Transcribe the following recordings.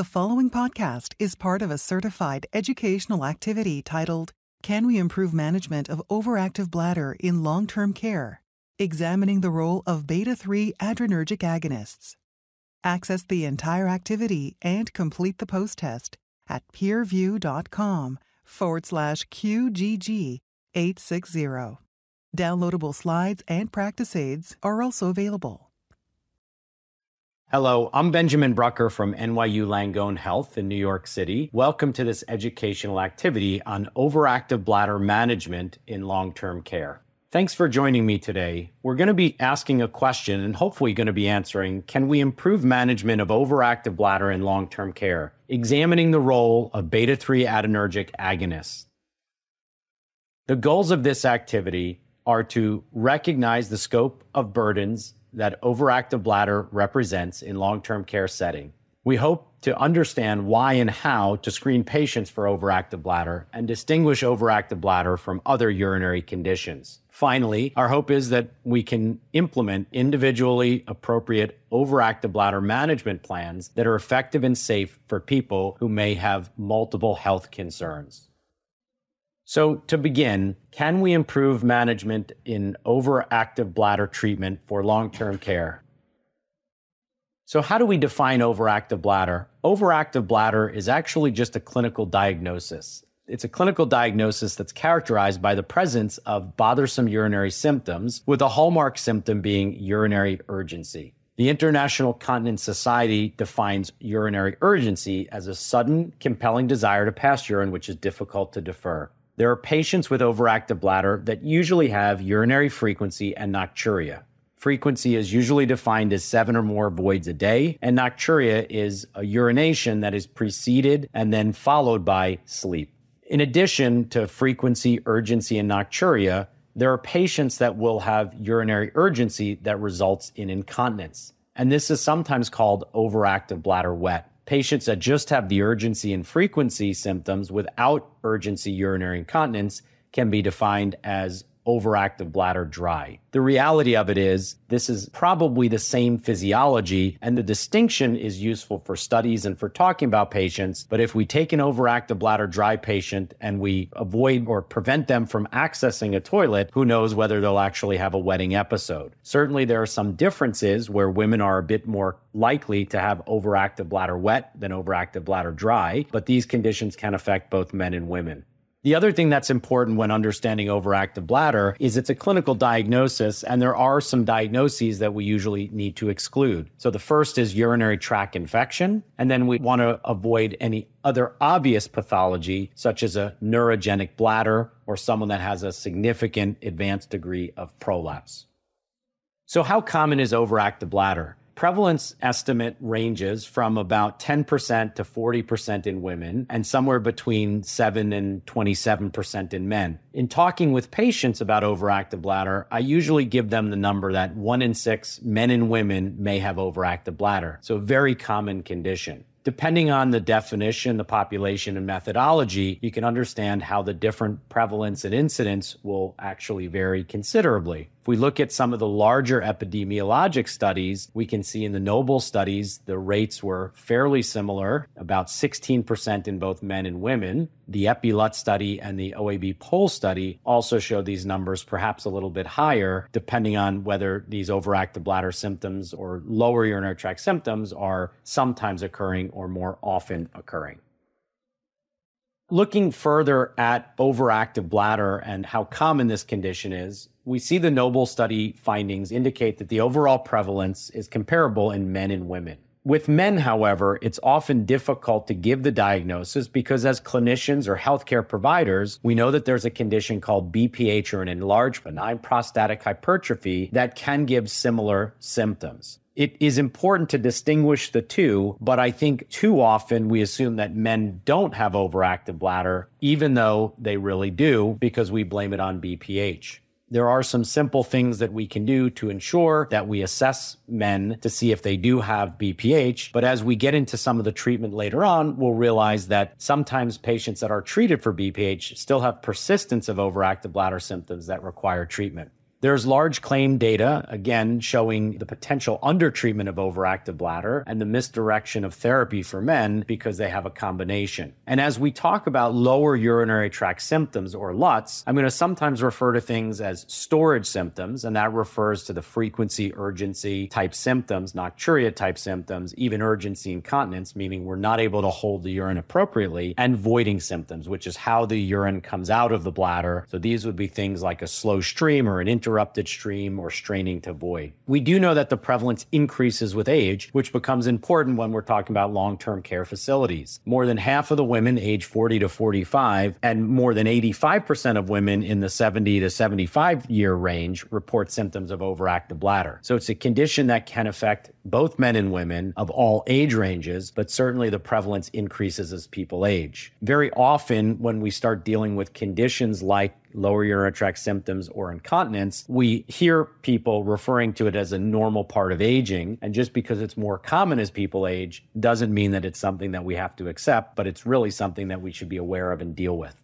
The following podcast is part of a certified educational activity titled Can We Improve Management of Overactive Bladder in Long Term Care? Examining the role of beta 3 adrenergic agonists. Access the entire activity and complete the post test at peerview.com forward slash QGG 860. Downloadable slides and practice aids are also available. Hello, I'm Benjamin Brucker from NYU Langone Health in New York City. Welcome to this educational activity on overactive bladder management in long term care. Thanks for joining me today. We're going to be asking a question and hopefully going to be answering Can we improve management of overactive bladder in long term care? Examining the role of beta 3 adrenergic agonists. The goals of this activity are to recognize the scope of burdens that overactive bladder represents in long term care setting. We hope to understand why and how to screen patients for overactive bladder and distinguish overactive bladder from other urinary conditions. Finally, our hope is that we can implement individually appropriate overactive bladder management plans that are effective and safe for people who may have multiple health concerns. So, to begin, can we improve management in overactive bladder treatment for long term care? So, how do we define overactive bladder? Overactive bladder is actually just a clinical diagnosis. It's a clinical diagnosis that's characterized by the presence of bothersome urinary symptoms, with a hallmark symptom being urinary urgency. The International Continence Society defines urinary urgency as a sudden, compelling desire to pass urine which is difficult to defer. There are patients with overactive bladder that usually have urinary frequency and nocturia. Frequency is usually defined as seven or more voids a day, and nocturia is a urination that is preceded and then followed by sleep. In addition to frequency, urgency, and nocturia, there are patients that will have urinary urgency that results in incontinence. And this is sometimes called overactive bladder wet. Patients that just have the urgency and frequency symptoms without urgency urinary incontinence can be defined as overactive bladder dry. The reality of it is, this is probably the same physiology, and the distinction is useful for studies and for talking about patients. But if we take an overactive bladder dry patient and we avoid or prevent them from accessing a toilet, who knows whether they'll actually have a wetting episode? Certainly, there are some differences where women are a bit more likely to have overactive bladder wet than overactive bladder dry, but these conditions can affect both men and women. The other thing that's important when understanding overactive bladder is it's a clinical diagnosis, and there are some diagnoses that we usually need to exclude. So the first is urinary tract infection, and then we want to avoid any other obvious pathology, such as a neurogenic bladder or someone that has a significant advanced degree of prolapse. So, how common is overactive bladder? Prevalence estimate ranges from about 10% to 40% in women and somewhere between 7 and 27% in men. In talking with patients about overactive bladder, I usually give them the number that 1 in 6 men and women may have overactive bladder. So a very common condition depending on the definition, the population, and methodology, you can understand how the different prevalence and incidence will actually vary considerably. If we look at some of the larger epidemiologic studies, we can see in the Noble studies, the rates were fairly similar, about 16% in both men and women. The EpiLUTS study and the OAB poll study also show these numbers perhaps a little bit higher, depending on whether these overactive bladder symptoms or lower urinary tract symptoms are sometimes occurring or more often occurring. Looking further at overactive bladder and how common this condition is, we see the Noble study findings indicate that the overall prevalence is comparable in men and women. With men, however, it's often difficult to give the diagnosis because, as clinicians or healthcare providers, we know that there's a condition called BPH or an enlarged benign prostatic hypertrophy that can give similar symptoms it is important to distinguish the two, but I think too often we assume that men don't have overactive bladder, even though they really do, because we blame it on BPH. There are some simple things that we can do to ensure that we assess men to see if they do have BPH. But as we get into some of the treatment later on, we'll realize that sometimes patients that are treated for BPH still have persistence of overactive bladder symptoms that require treatment. There's large claim data, again, showing the potential undertreatment of overactive bladder and the misdirection of therapy for men because they have a combination. And as we talk about lower urinary tract symptoms or LUTs, I'm going to sometimes refer to things as storage symptoms, and that refers to the frequency, urgency type symptoms, nocturia type symptoms, even urgency incontinence, meaning we're not able to hold the urine appropriately, and voiding symptoms, which is how the urine comes out of the bladder. So these would be things like a slow stream or an inter interrupted stream or straining to void. We do know that the prevalence increases with age, which becomes important when we're talking about long term care facilities. More than half of the women age 40 to 45 and more than 85% of women in the 70 to 75 year range report symptoms of overactive bladder. So it's a condition that can affect both men and women of all age ranges, but certainly the prevalence increases as people age. Very often, when we start dealing with conditions like lower urinary tract symptoms or incontinence, we hear people referring to it as a normal part of aging. And just because it's more common as people age doesn't mean that it's something that we have to accept, but it's really something that we should be aware of and deal with.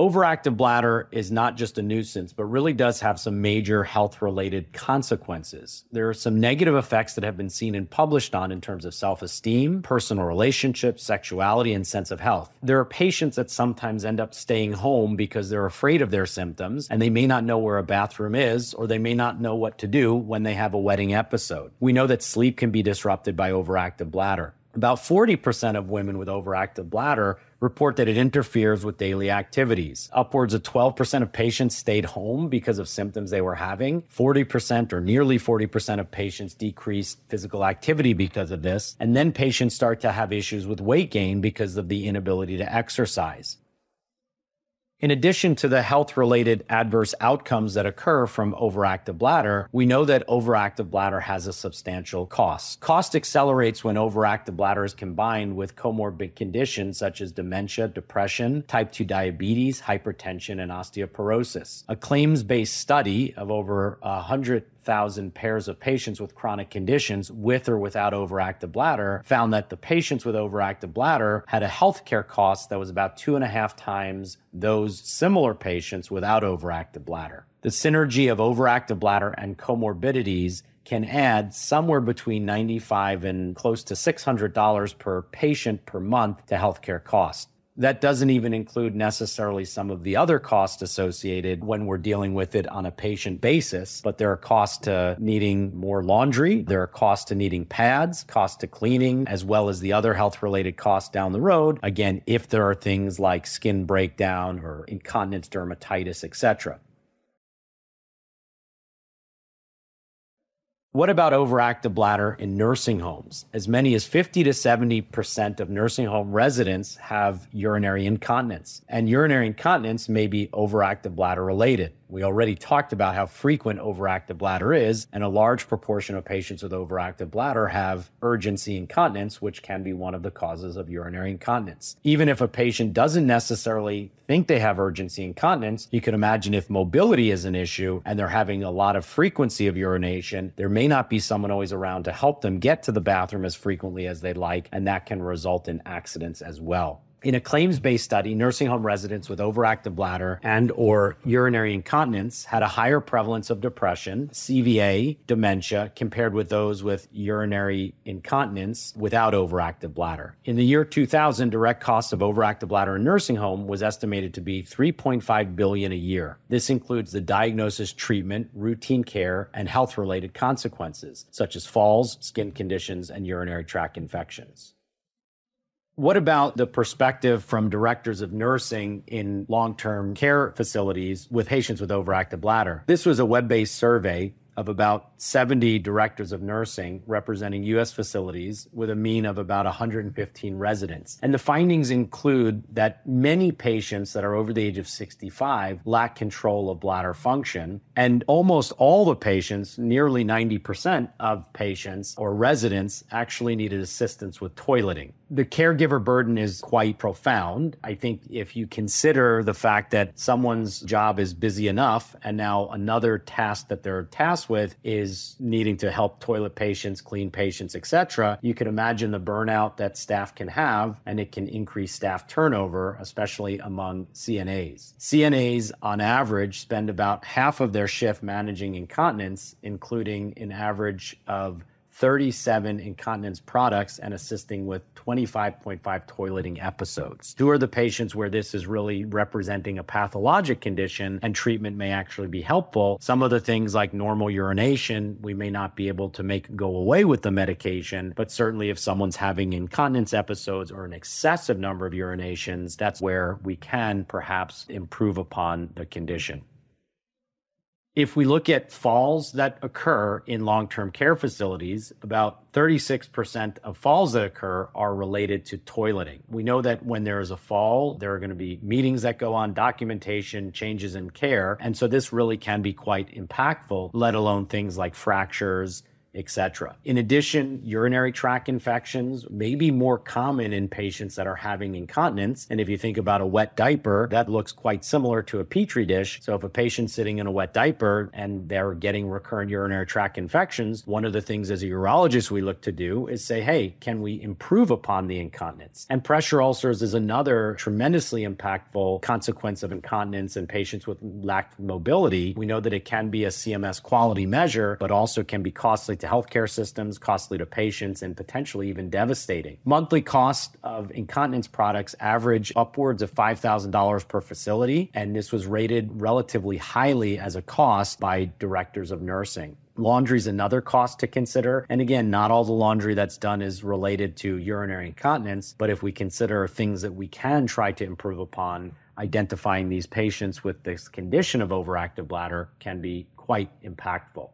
Overactive bladder is not just a nuisance, but really does have some major health related consequences. There are some negative effects that have been seen and published on in terms of self esteem, personal relationships, sexuality, and sense of health. There are patients that sometimes end up staying home because they're afraid of their symptoms and they may not know where a bathroom is or they may not know what to do when they have a wetting episode. We know that sleep can be disrupted by overactive bladder. About 40% of women with overactive bladder report that it interferes with daily activities. Upwards of 12% of patients stayed home because of symptoms they were having. 40% or nearly 40% of patients decreased physical activity because of this. And then patients start to have issues with weight gain because of the inability to exercise. In addition to the health related adverse outcomes that occur from overactive bladder, we know that overactive bladder has a substantial cost. Cost accelerates when overactive bladder is combined with comorbid conditions such as dementia, depression, type 2 diabetes, hypertension, and osteoporosis. A claims based study of over 100 thousand pairs of patients with chronic conditions with or without overactive bladder found that the patients with overactive bladder had a healthcare cost that was about two and a half times those similar patients without overactive bladder. The synergy of overactive bladder and comorbidities can add somewhere between 95 and close to $600 per patient per month to healthcare costs. That doesn't even include necessarily some of the other costs associated when we're dealing with it on a patient basis, but there are costs to needing more laundry, there are costs to needing pads, costs to cleaning, as well as the other health related costs down the road. Again, if there are things like skin breakdown or incontinence dermatitis, etc. What about overactive bladder in nursing homes? As many as 50 to 70% of nursing home residents have urinary incontinence, and urinary incontinence may be overactive bladder related. We already talked about how frequent overactive bladder is, and a large proportion of patients with overactive bladder have urgency incontinence, which can be one of the causes of urinary incontinence. Even if a patient doesn't necessarily think they have urgency incontinence, you can imagine if mobility is an issue and they're having a lot of frequency of urination, there may not be someone always around to help them get to the bathroom as frequently as they'd like, and that can result in accidents as well. In a claims-based study, nursing home residents with overactive bladder and or urinary incontinence had a higher prevalence of depression, CVA, dementia compared with those with urinary incontinence without overactive bladder. In the year 2000, direct costs of overactive bladder in nursing home was estimated to be 3.5 billion a year. This includes the diagnosis, treatment, routine care, and health-related consequences such as falls, skin conditions, and urinary tract infections. What about the perspective from directors of nursing in long term care facilities with patients with overactive bladder? This was a web based survey of about 70 directors of nursing representing U.S. facilities with a mean of about 115 residents. And the findings include that many patients that are over the age of 65 lack control of bladder function. And almost all the patients, nearly 90% of patients or residents, actually needed assistance with toileting. The caregiver burden is quite profound. I think if you consider the fact that someone's job is busy enough and now another task that they're tasked with is needing to help toilet patients, clean patients, etc., you can imagine the burnout that staff can have and it can increase staff turnover, especially among CNAs. CNAs on average spend about half of their shift managing incontinence, including an average of 37 incontinence products and assisting with 25.5 toileting episodes. Who are the patients where this is really representing a pathologic condition and treatment may actually be helpful? Some of the things like normal urination, we may not be able to make go away with the medication, but certainly if someone's having incontinence episodes or an excessive number of urinations, that's where we can perhaps improve upon the condition. If we look at falls that occur in long term care facilities, about 36% of falls that occur are related to toileting. We know that when there is a fall, there are going to be meetings that go on, documentation, changes in care. And so this really can be quite impactful, let alone things like fractures, etc. In addition, urinary tract infections may be more common in patients that are having incontinence. And if you think about a wet diaper, that looks quite similar to a petri dish. So if a patient's sitting in a wet diaper and they're getting recurrent urinary tract infections, one of the things as a urologist we look to do is say, hey, can we improve upon the incontinence? And pressure ulcers is another tremendously impactful consequence of incontinence in patients with lack of mobility. We know that it can be a CMS quality measure, but also can be costly to healthcare systems, costly to patients, and potentially even devastating. Monthly cost of incontinence products average upwards of $5,000 per facility, and this was rated relatively highly as a cost by directors of nursing. Laundry is another cost to consider. And again, not all the laundry that's done is related to urinary incontinence, but if we consider things that we can try to improve upon, identifying these patients with this condition of overactive bladder can be quite impactful.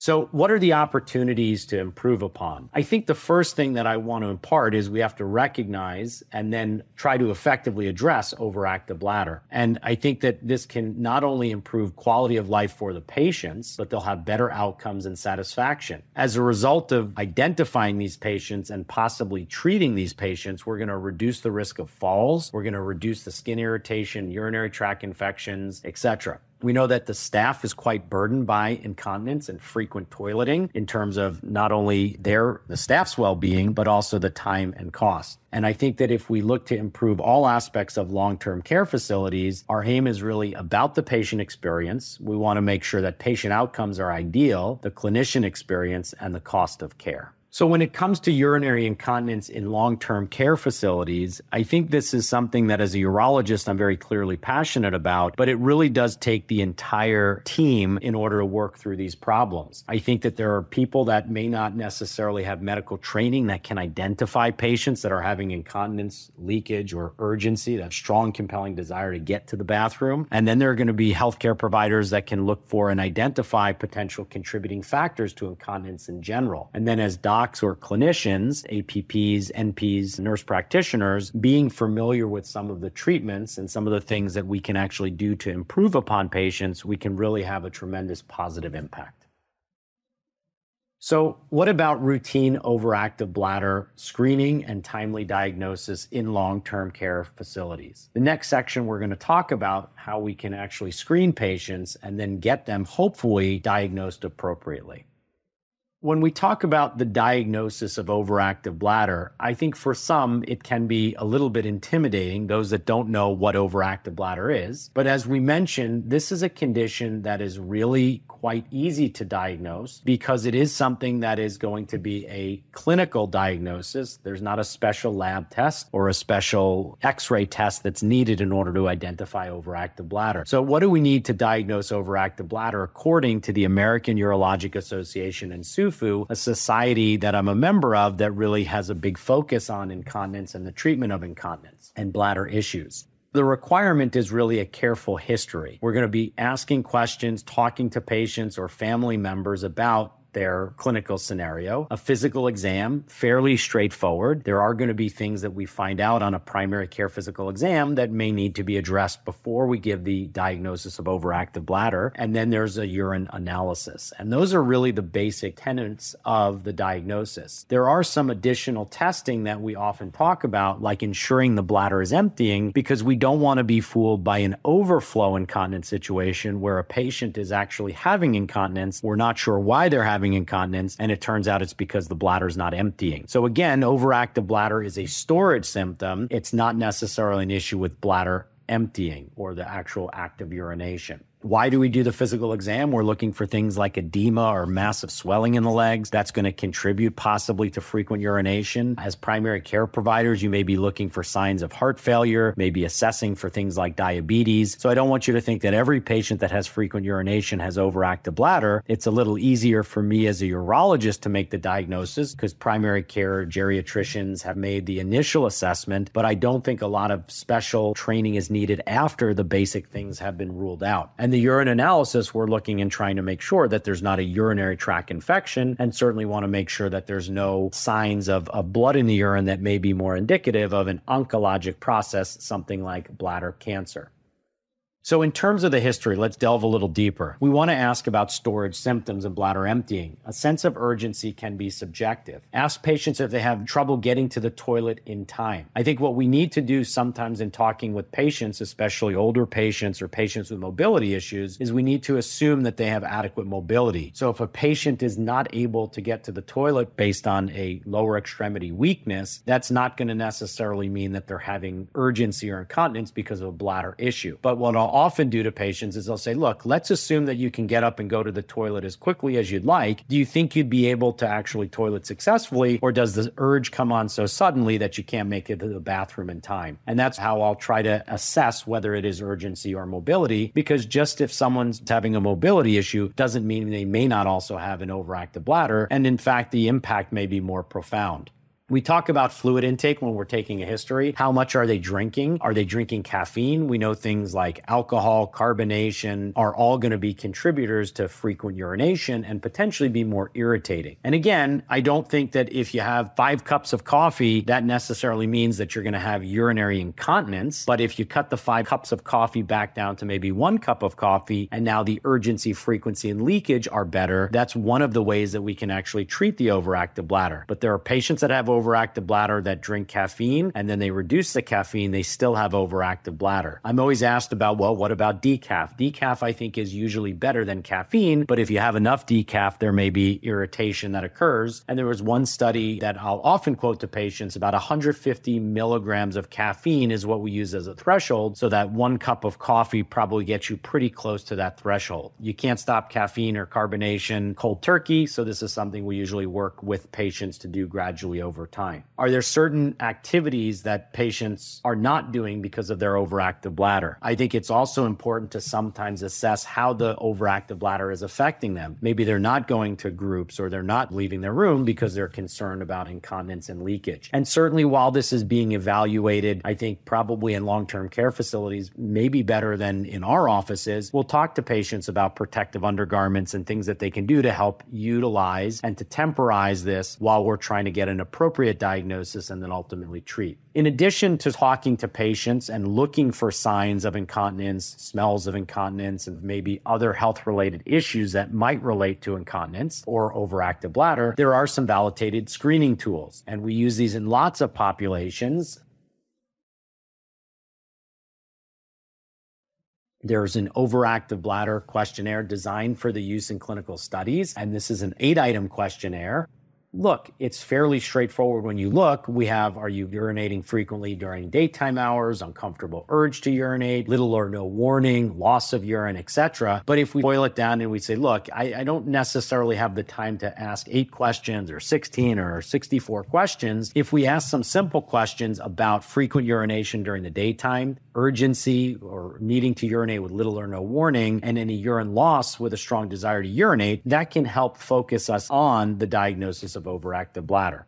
So, what are the opportunities to improve upon? I think the first thing that I want to impart is we have to recognize and then try to effectively address overactive bladder. And I think that this can not only improve quality of life for the patients, but they'll have better outcomes and satisfaction. As a result of identifying these patients and possibly treating these patients, we're going to reduce the risk of falls, we're going to reduce the skin irritation, urinary tract infections, etc. We know that the staff is quite burdened by incontinence and frequent toileting in terms of not only their the staff's well-being but also the time and cost. And I think that if we look to improve all aspects of long-term care facilities, our aim is really about the patient experience. We want to make sure that patient outcomes are ideal, the clinician experience and the cost of care. So, when it comes to urinary incontinence in long term care facilities, I think this is something that as a urologist, I'm very clearly passionate about, but it really does take the entire team in order to work through these problems. I think that there are people that may not necessarily have medical training that can identify patients that are having incontinence, leakage, or urgency, that strong, compelling desire to get to the bathroom. And then there are going to be healthcare providers that can look for and identify potential contributing factors to incontinence in general. And then as docs or clinicians, APPs, NPs, nurse practitioners, being familiar with some of the treatments and some of the things that we can actually do to improve upon patients, we can really have a tremendous positive impact. So, what about routine overactive bladder screening and timely diagnosis in long term care facilities? The next section, we're going to talk about how we can actually screen patients and then get them hopefully diagnosed appropriately. When we talk about the diagnosis of overactive bladder, I think for some it can be a little bit intimidating, those that don't know what overactive bladder is. But as we mentioned, this is a condition that is really quite easy to diagnose because it is something that is going to be a clinical diagnosis. There's not a special lab test or a special x ray test that's needed in order to identify overactive bladder. So, what do we need to diagnose overactive bladder according to the American Urologic Association and SUFU, a society that I'm a member of that really has a big focus on incontinence and the treatment of incontinence and bladder issues? The requirement is really a careful history. We're going to be asking questions, talking to patients or family members about their clinical scenario. A physical exam, fairly straightforward. There are going to be things that we find out on a primary care physical exam that may need to be addressed before we give the diagnosis of overactive bladder. And then there's a urine analysis. And those are really the basic tenets of the diagnosis. There are some additional testing that we often talk about, like ensuring the bladder is emptying, because we don't want to be fooled by an overflow incontinence situation where a patient is actually having incontinence. We're not sure why they're having incontinence, and it turns out it's because the bladder is not emptying. So, again, overactive bladder is a storage symptom. It's not necessarily an issue with bladder emptying or the actual act of urination. Why do we do the physical exam? We're looking for things like edema or massive swelling in the legs. That's going to contribute possibly to frequent urination. As primary care providers, you may be looking for signs of heart failure, maybe assessing for things like diabetes. So I don't want you to think that every patient that has frequent urination has overactive bladder. It's a little easier for me as a urologist to make the diagnosis because primary care geriatricians have made the initial assessment, but I don't think a lot of special training is needed after the basic things have been ruled out. And and the urine analysis, we're looking and trying to make sure that there's not a urinary tract infection and certainly want to make sure that there's no signs of, of blood in the urine that may be more indicative of an oncologic process, something like bladder cancer. So, in terms of the history, let's delve a little deeper. We want to ask about storage symptoms and bladder emptying. A sense of urgency can be subjective. Ask patients if they have trouble getting to the toilet in time. I think what we need to do sometimes in talking with patients, especially older patients or patients with mobility issues, is we need to assume that they have adequate mobility. So, if a patient is not able to get to the toilet based on a lower extremity weakness, that's not going to necessarily mean that they're having urgency or incontinence because of a bladder issue. But what often do to patients is they'll say, look, let's assume that you can get up and go to the toilet as quickly as you'd like. Do you think you'd be able to actually toilet successfully? Or does the urge come on so suddenly that you can't make it to the bathroom in time? And that's how I'll try to assess whether it is urgency or mobility, because just if someone's having a mobility issue doesn't mean they may not also have an overactive bladder. And in fact, the impact may be more profound. We talk about fluid intake when we're taking a history. How much are they drinking? Are they drinking caffeine? We know things like alcohol, carbonation are all going to be contributors to frequent urination and potentially be more irritating. And again, I don't think that if you have five cups of coffee, that necessarily means that you're going to have urinary incontinence. But if you cut the five cups of coffee back down to maybe one cup of coffee, and now the urgency, frequency, and leakage are better, that's one of the ways that we can actually treat the overactive bladder. But there are patients that have overactive bladder that drink caffeine and then they reduce the caffeine, they still have overactive bladder. I'm always asked about, well, what about decaf? Decaf, I think, is usually better than caffeine, but if you have enough decaf, there may be irritation that occurs. And there was one study that I'll often quote to patients about 150 milligrams of caffeine is what we use as a threshold, so that one cup of coffee probably gets you pretty close to that threshold. You can't stop caffeine or carbonation cold turkey, so this is something we usually work with patients to do gradually over time. Are there certain activities that patients are not doing because of their overactive bladder? I think it's also important to sometimes assess how the overactive bladder is affecting them. Maybe they're not going to groups or they're not leaving their room because they're concerned about incontinence and leakage. And certainly while this is being evaluated, I think probably in long-term care facilities, maybe better than in our offices, we'll talk to patients about protective undergarments and things that they can do to help utilize and to temporize this while we're trying to get an appropriate appropriate diagnosis and then ultimately treat. In addition to talking to patients and looking for signs of incontinence, smells of incontinence, and maybe other health related issues that might relate to incontinence or overactive bladder, there are some validated screening tools. And we use these in lots of populations. There's an overactive bladder questionnaire designed for the use in clinical studies. And this is an eight item questionnaire look, it's fairly straightforward when you look. We have are you urinating frequently during daytime hours, uncomfortable urge to urinate, little or no warning, loss of urine, etc. But if we boil it down and we say, look, I, I don't necessarily have the time to ask eight questions or 16 or 64 questions. If we ask some simple questions about frequent urination during the daytime, urgency or needing to urinate with little or no warning, and any urine loss with a strong desire to urinate, that can help focus us on the diagnosis of overactive bladder.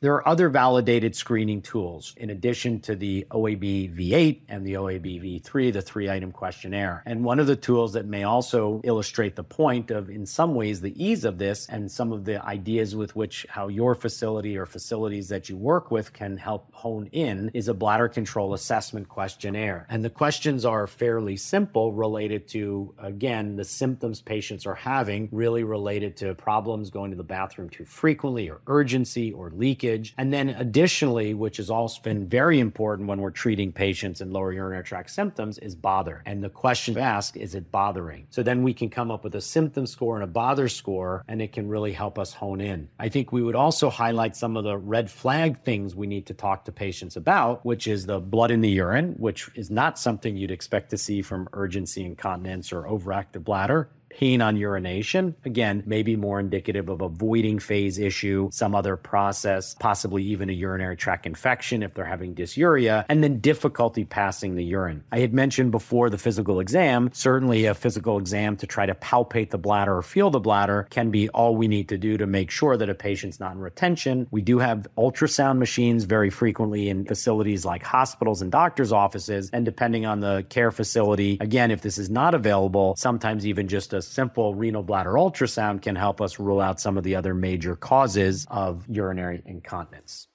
There are other validated screening tools in addition to the OAB V8 and the OAB V3, the three item questionnaire. And one of the tools that may also illustrate the point of, in some ways, the ease of this and some of the ideas with which how your facility or facilities that you work with can help hone in is a bladder control assessment questionnaire. And the questions are fairly simple related to, again, the symptoms patients are having, really related to problems going to the bathroom too frequently or urgency or leakage leakage. And then additionally, which has also been very important when we're treating patients in lower urinary tract symptoms, is bother. And the question asked, is it bothering? So then we can come up with a symptom score and a bother score, and it can really help us hone in. I think we would also highlight some of the red flag things we need to talk to patients about, which is the blood in the urine, which is not something you'd expect to see from urgency incontinence or overactive bladder pain on urination. Again, maybe more indicative of a voiding phase issue, some other process, possibly even a urinary tract infection if they're having dysuria, and then difficulty passing the urine. I had mentioned before the physical exam. Certainly, a physical exam to try to palpate the bladder or feel the bladder can be all we need to do to make sure that a patient's not in retention. We do have ultrasound machines very frequently in facilities like hospitals and doctors' offices. And depending on the care facility, again, if this is not available, sometimes even just a a simple renal bladder ultrasound can help us rule out some of the other major causes of urinary incontinence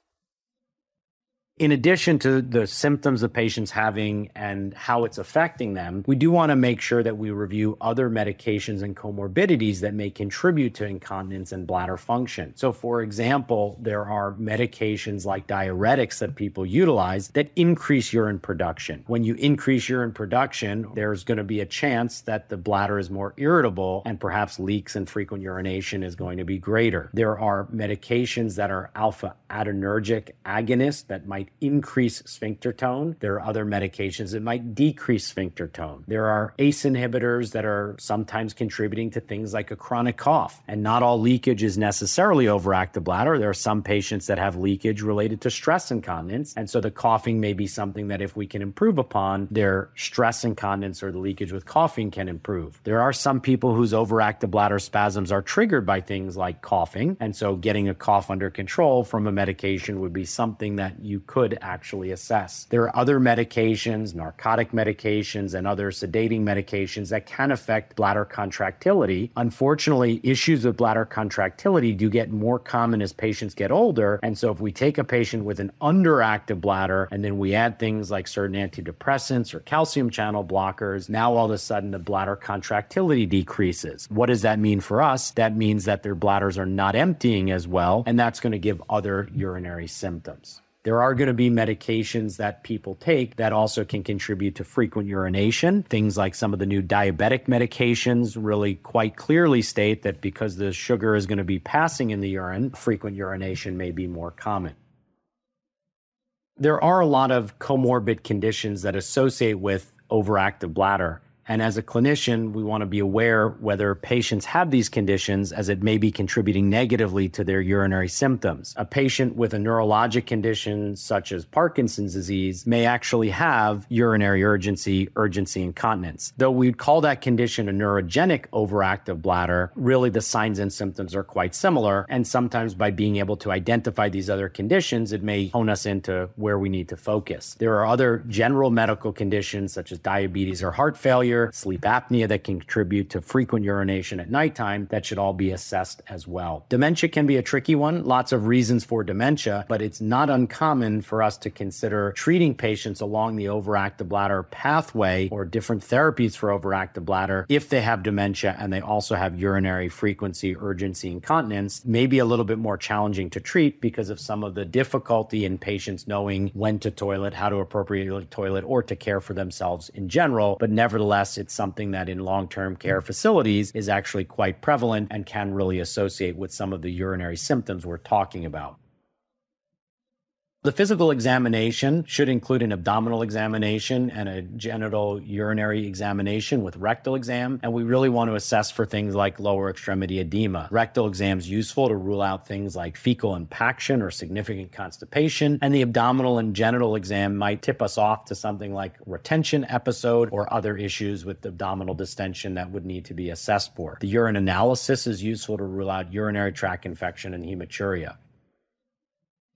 in addition to the symptoms the patient's having and how it's affecting them, we do want to make sure that we review other medications and comorbidities that may contribute to incontinence and bladder function. So, for example, there are medications like diuretics that people utilize that increase urine production. When you increase urine production, there's going to be a chance that the bladder is more irritable and perhaps leaks and frequent urination is going to be greater. There are medications that are alpha adrenergic agonists that might might increase sphincter tone. There are other medications that might decrease sphincter tone. There are ACE inhibitors that are sometimes contributing to things like a chronic cough. And not all leakage is necessarily overactive bladder. There are some patients that have leakage related to stress incontinence. And so the coughing may be something that if we can improve upon, their stress incontinence or the leakage with coughing can improve. There are some people whose overactive bladder spasms are triggered by things like coughing. And so getting a cough under control from a medication would be something that you could actually assess. There are other medications, narcotic medications, and other sedating medications that can affect bladder contractility. Unfortunately, issues with bladder contractility do get more common as patients get older. And so, if we take a patient with an underactive bladder and then we add things like certain antidepressants or calcium channel blockers, now all of a sudden the bladder contractility decreases. What does that mean for us? That means that their bladders are not emptying as well, and that's going to give other urinary symptoms. There are going to be medications that people take that also can contribute to frequent urination. Things like some of the new diabetic medications really quite clearly state that because the sugar is going to be passing in the urine, frequent urination may be more common. There are a lot of comorbid conditions that associate with overactive bladder. And as a clinician, we want to be aware whether patients have these conditions as it may be contributing negatively to their urinary symptoms. A patient with a neurologic condition such as Parkinson's disease may actually have urinary urgency, urgency incontinence. Though we'd call that condition a neurogenic overactive bladder, really the signs and symptoms are quite similar. And sometimes by being able to identify these other conditions, it may hone us into where we need to focus. There are other general medical conditions such as diabetes or heart failure sleep apnea that can contribute to frequent urination at nighttime that should all be assessed as well. Dementia can be a tricky one, lots of reasons for dementia, but it's not uncommon for us to consider treating patients along the overactive bladder pathway or different therapies for overactive bladder if they have dementia and they also have urinary frequency, urgency, incontinence, may be a little bit more challenging to treat because of some of the difficulty in patients knowing when to toilet, how to appropriately toilet, or to care for themselves in general. But nevertheless, It's something that in long term care facilities is actually quite prevalent and can really associate with some of the urinary symptoms we're talking about. The physical examination should include an abdominal examination and a genital urinary examination with rectal exam. And we really want to assess for things like lower extremity edema. Rectal exam is useful to rule out things like fecal impaction or significant constipation. And the abdominal and genital exam might tip us off to something like retention episode or other issues with abdominal distension that would need to be assessed for. The urine analysis is useful to rule out urinary tract infection and hematuria.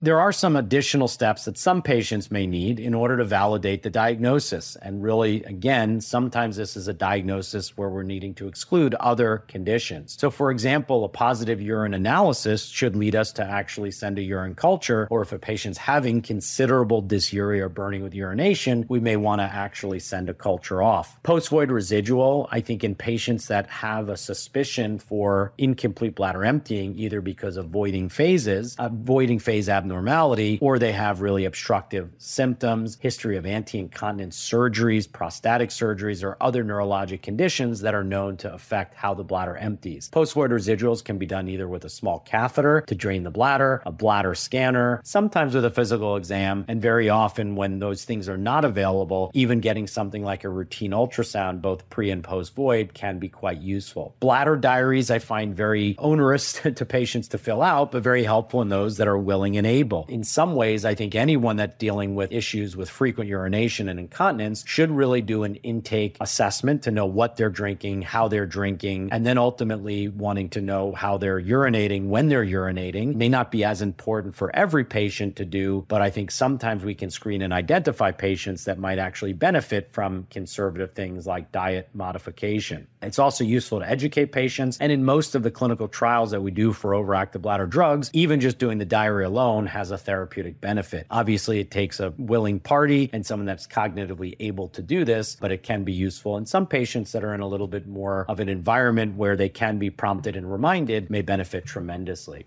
There are some additional steps that some patients may need in order to validate the diagnosis. And really, again, sometimes this is a diagnosis where we're needing to exclude other conditions. So, for example, a positive urine analysis should lead us to actually send a urine culture, or if a patient's having considerable dysuria or burning with urination, we may want to actually send a culture off. Post void residual, I think in patients that have a suspicion for incomplete bladder emptying, either because of voiding phases, uh, voiding phase abnormality, abnormality, or they have really obstructive symptoms, history of anti incontinence surgeries, prostatic surgeries, or other neurologic conditions that are known to affect how the bladder empties. Post void residuals can be done either with a small catheter to drain the bladder, a bladder scanner, sometimes with a physical exam, and very often when those things are not available, even getting something like a routine ultrasound, both pre and post void, can be quite useful. Bladder diaries I find very onerous to patients to fill out, but very helpful in those that are willing and able able. In some ways, I think anyone that's dealing with issues with frequent urination and incontinence should really do an intake assessment to know what they're drinking, how they're drinking, and then ultimately wanting to know how they're urinating when they're urinating. May not be as important for every patient to do, but I think sometimes we can screen and identify patients that might actually benefit from conservative things like diet modification. It's also useful to educate patients. And in most of the clinical trials that we do for overactive bladder drugs, even just doing the diary alone has a therapeutic benefit. Obviously, it takes a willing party and someone that's cognitively able to do this, but it can be useful. And some patients that are in a little bit more of an environment where they can be prompted and reminded may benefit tremendously.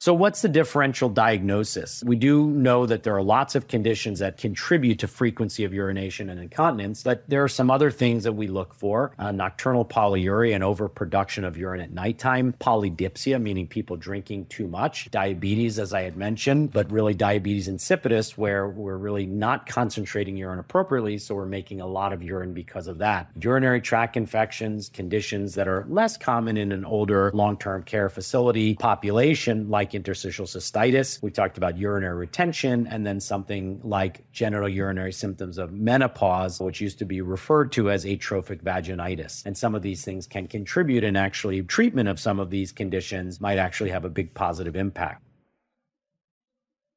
So, what's the differential diagnosis? We do know that there are lots of conditions that contribute to frequency of urination and incontinence, but there are some other things that we look for uh, nocturnal polyuria and overproduction of urine at nighttime, polydipsia, meaning people drinking too much, diabetes, as I had mentioned, but really diabetes insipidus, where we're really not concentrating urine appropriately, so we're making a lot of urine because of that. Urinary tract infections, conditions that are less common in an older long term care facility population, like like interstitial cystitis. We talked about urinary retention and then something like genital urinary symptoms of menopause, which used to be referred to as atrophic vaginitis. And some of these things can contribute and actually treatment of some of these conditions might actually have a big positive impact.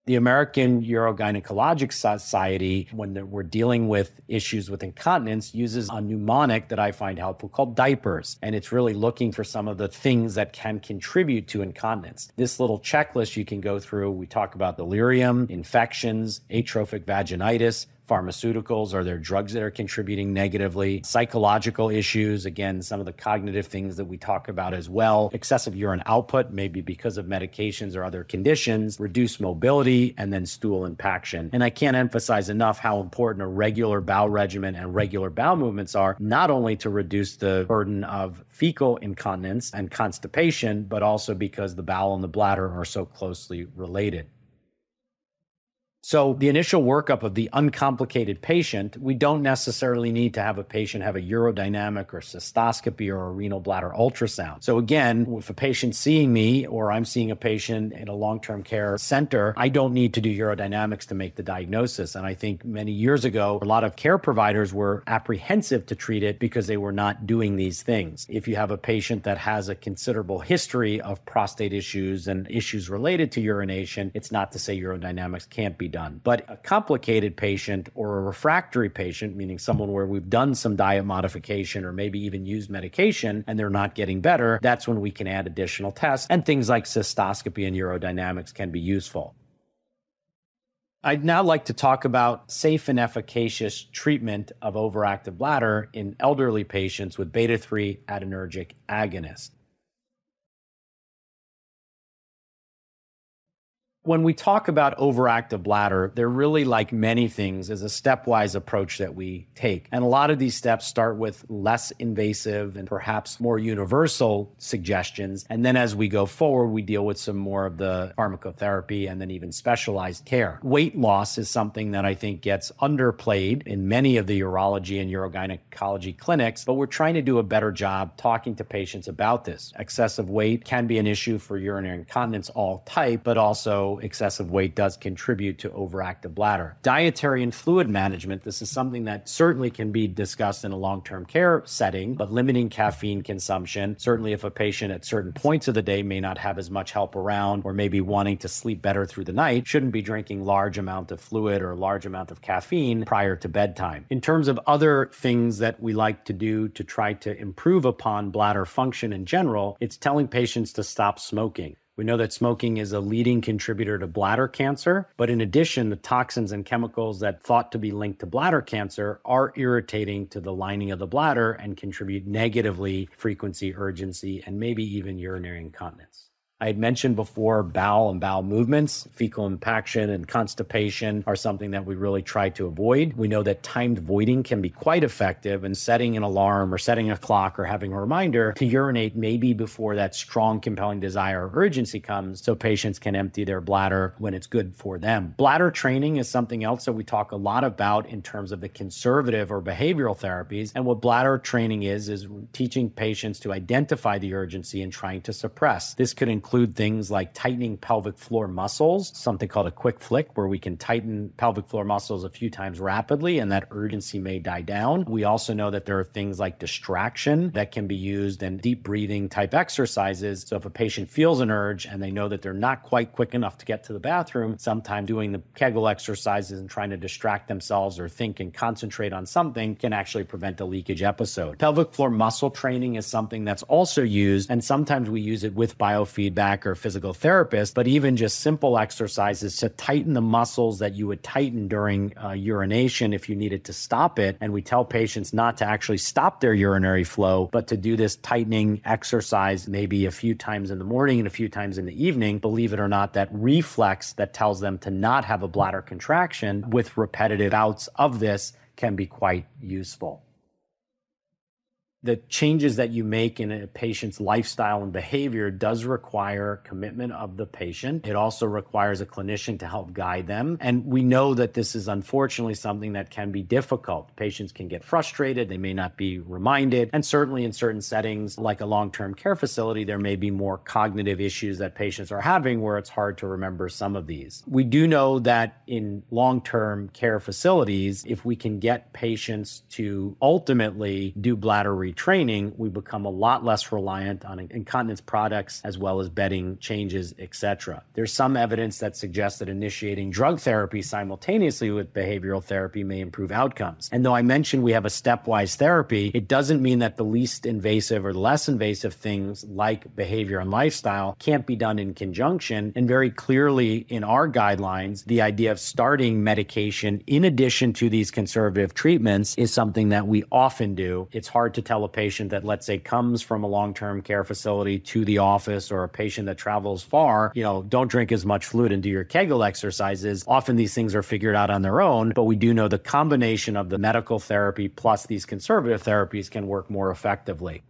The American Urogynecologic Society, when we're dealing with issues with incontinence, uses a mnemonic that I find helpful called diapers. And it's really looking for some of the things that can contribute to incontinence. This little checklist you can go through, we talk about delirium, infections, atrophic vaginitis, pharmaceuticals? Are there drugs that are contributing negatively? Psychological issues, again, some of the cognitive things that we talk about as well. Excessive urine output, maybe because of medications or other conditions, reduced mobility, and then stool impaction. And I can't emphasize enough how important a regular bowel regimen and regular bowel movements are, not only to reduce the burden of fecal incontinence and constipation, but also because the bowel and the bladder are so closely related. So, the initial workup of the uncomplicated patient, we don't necessarily need to have a patient have a urodynamic or cystoscopy or a renal bladder ultrasound. So, again, if a patient's seeing me or I'm seeing a patient in a long term care center, I don't need to do urodynamics to make the diagnosis. And I think many years ago, a lot of care providers were apprehensive to treat it because they were not doing these things. If you have a patient that has a considerable history of prostate issues and issues related to urination, it's not to say urodynamics can't be done. But a complicated patient or a refractory patient, meaning someone where we've done some diet modification or maybe even used medication and they're not getting better, that's when we can add additional tests. And things like cystoscopy and urodynamics can be useful. I'd now like to talk about safe and efficacious treatment of overactive bladder in elderly patients with beta 3 adrenergic agonists. When we talk about overactive bladder, they're really like many things is a stepwise approach that we take. And a lot of these steps start with less invasive and perhaps more universal suggestions. And then as we go forward, we deal with some more of the pharmacotherapy and then even specialized care. Weight loss is something that I think gets underplayed in many of the urology and urogynecology clinics, but we're trying to do a better job talking to patients about this. Excessive weight can be an issue for urinary incontinence all type, but also excessive weight does contribute to overactive bladder. Dietary and fluid management, this is something that certainly can be discussed in a long term care setting, but limiting caffeine consumption, certainly if a patient at certain points of the day may not have as much help around or maybe wanting to sleep better through the night, shouldn't be drinking large amount of fluid or large amount of caffeine prior to bedtime. In terms of other things that we like to do to try to improve upon bladder function in general, it's telling patients to stop smoking. We know that smoking is a leading contributor to bladder cancer, but in addition, the toxins and chemicals that thought to be linked to bladder cancer are irritating to the lining of the bladder and contribute negatively frequency, urgency, and maybe even urinary incontinence. I had mentioned before bowel and bowel movements, fecal impaction and constipation are something that we really try to avoid. We know that timed voiding can be quite effective and setting an alarm or setting a clock or having a reminder to urinate maybe before that strong, compelling desire or urgency comes so patients can empty their bladder when it's good for them. Bladder training is something else that we talk a lot about in terms of the conservative or behavioral therapies. And what bladder training is, is teaching patients to identify the urgency and trying to suppress. This could include include things like tightening pelvic floor muscles, something called a quick flick, where we can tighten pelvic floor muscles a few times rapidly and that urgency may die down. We also know that there are things like distraction that can be used and deep breathing type exercises. So if a patient feels an urge and they know that they're not quite quick enough to get to the bathroom, sometimes doing the Kegel exercises and trying to distract themselves or think and concentrate on something can actually prevent a leakage episode. Pelvic floor muscle training is something that's also used, and sometimes we use it with biofeedback or physical therapist, but even just simple exercises to tighten the muscles that you would tighten during uh, urination if you needed to stop it. And we tell patients not to actually stop their urinary flow, but to do this tightening exercise maybe a few times in the morning and a few times in the evening. Believe it or not, that reflex that tells them to not have a bladder contraction with repetitive bouts of this can be quite useful the changes that you make in a patient's lifestyle and behavior does require commitment of the patient. It also requires a clinician to help guide them. And we know that this is unfortunately something that can be difficult. Patients can get frustrated, they may not be reminded. And certainly in certain settings, like a long term care facility, there may be more cognitive issues that patients are having where it's hard to remember some of these. We do know that in long term care facilities, if we can get patients to ultimately do bladder training, we become a lot less reliant on incontinence products as well as bedding changes, etc. There's some evidence that suggests that initiating drug therapy simultaneously with behavioral therapy may improve outcomes. And though I mentioned we have a stepwise therapy, it doesn't mean that the least invasive or less invasive things like behavior and lifestyle can't be done in conjunction. And very clearly in our guidelines, the idea of starting medication in addition to these conservative treatments is something that we often do. It's hard to tell a patient that, let's say, comes from a long term care facility to the office or a patient that travels far, you know, don't drink as much fluid and do your Kegel exercises. Often these things are figured out on their own, but we do know the combination of the medical therapy plus these conservative therapies can work more effectively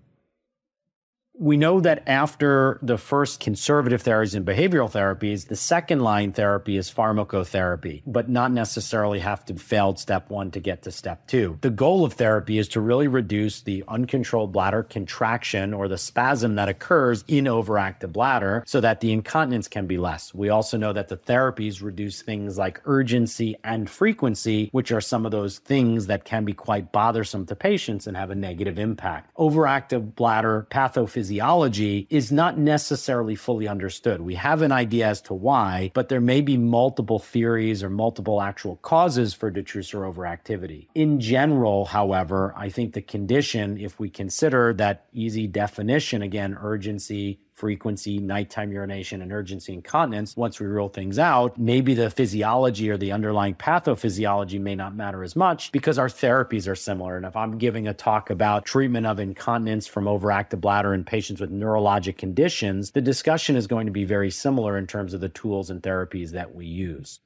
we know that after the first conservative therapies and behavioral therapies, the second line therapy is pharmacotherapy, but not necessarily have to fail step one to get to step two. The goal of therapy is to really reduce the uncontrolled bladder contraction or the spasm that occurs in overactive bladder so that the incontinence can be less. We also know that the therapies reduce things like urgency and frequency, which are some of those things that can be quite bothersome to patients and have a negative impact. Overactive bladder pathophysiology physiology is not necessarily fully understood. We have an idea as to why, but there may be multiple theories or multiple actual causes for detrusor overactivity. In general, however, I think the condition, if we consider that easy definition, again, urgency, frequency, nighttime urination, and urgency incontinence, once we rule things out, maybe the physiology or the underlying pathophysiology may not matter as much because our therapies are similar. And if I'm giving a talk about treatment of incontinence from overactive bladder in patients with neurologic conditions, the discussion is going to be very similar in terms of the tools and therapies that we use.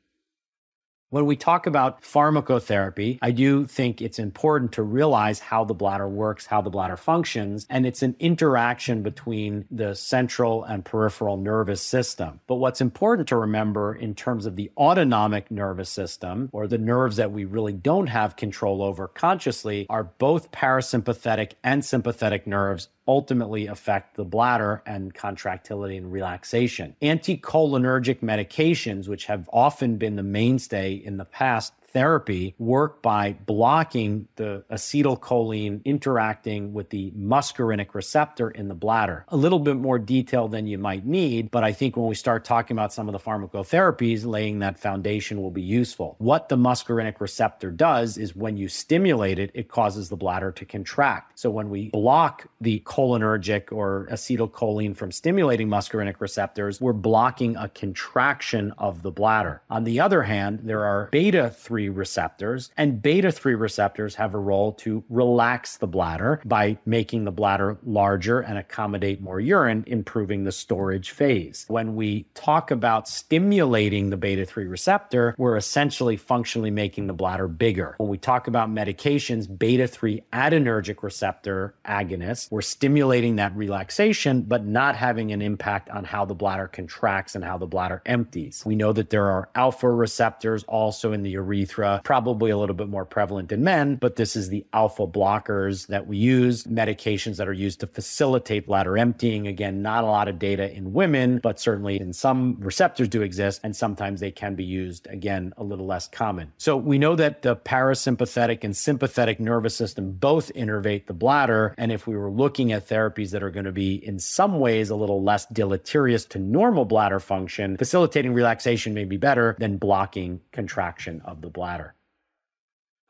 When we talk about pharmacotherapy, I do think it's important to realize how the bladder works, how the bladder functions, and it's an interaction between the central and peripheral nervous system. But what's important to remember in terms of the autonomic nervous system, or the nerves that we really don't have control over consciously, are both parasympathetic and sympathetic nerves ultimately affect the bladder and contractility and relaxation. Anticholinergic medications, which have often been the mainstay in the past therapy work by blocking the acetylcholine interacting with the muscarinic receptor in the bladder. A little bit more detail than you might need, but I think when we start talking about some of the pharmacotherapies, laying that foundation will be useful. What the muscarinic receptor does is when you stimulate it, it causes the bladder to contract. So when we block the cholinergic or acetylcholine from stimulating muscarinic receptors, we're blocking a contraction of the bladder. On the other hand, there are beta 3 receptors, and beta 3 receptors have a role to relax the bladder by making the bladder larger and accommodate more urine, improving the storage phase. When we talk about stimulating the beta 3 receptor, we're essentially functionally making the bladder bigger. When we talk about medications, beta 3 adrenergic receptor agonists, we're stimulating that relaxation, but not having an impact on how the bladder contracts and how the bladder empties. We know that there are alpha receptors also in the urethra urethra, probably a little bit more prevalent in men, but this is the alpha blockers that we use, medications that are used to facilitate bladder emptying. Again, not a lot of data in women, but certainly in some receptors do exist, and sometimes they can be used, again, a little less common. So we know that the parasympathetic and sympathetic nervous system both innervate the bladder. And if we were looking at therapies that are going to be in some ways a little less deleterious to normal bladder function, facilitating relaxation may be better than blocking contraction of the bladder bladder.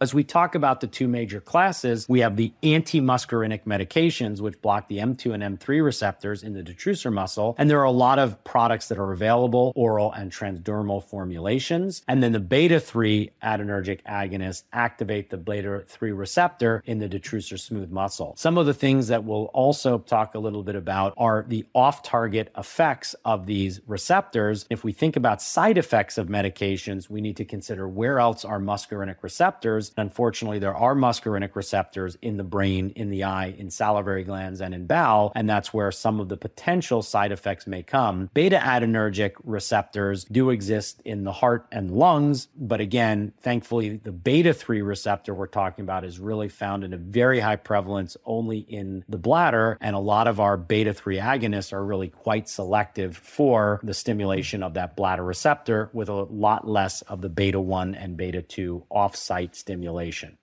As we talk about the two major classes, we have the antimuscarinic medications, which block the M2 and M3 receptors in the detrusor muscle. And there are a lot of products that are available, oral and transdermal formulations. And then the beta 3 adrenergic agonists activate the beta 3 receptor in the detrusor smooth muscle. Some of the things that we'll also talk a little bit about are the off target effects of these receptors. If we think about side effects of medications, we need to consider where else are muscarinic receptors Unfortunately, there are muscarinic receptors in the brain, in the eye, in salivary glands, and in bowel, and that's where some of the potential side effects may come. Beta adrenergic receptors do exist in the heart and lungs, but again, thankfully, the beta 3 receptor we're talking about is really found in a very high prevalence only in the bladder, and a lot of our beta 3 agonists are really quite selective for the stimulation of that bladder receptor with a lot less of the beta 1 and beta 2 off site stimulation stimulation.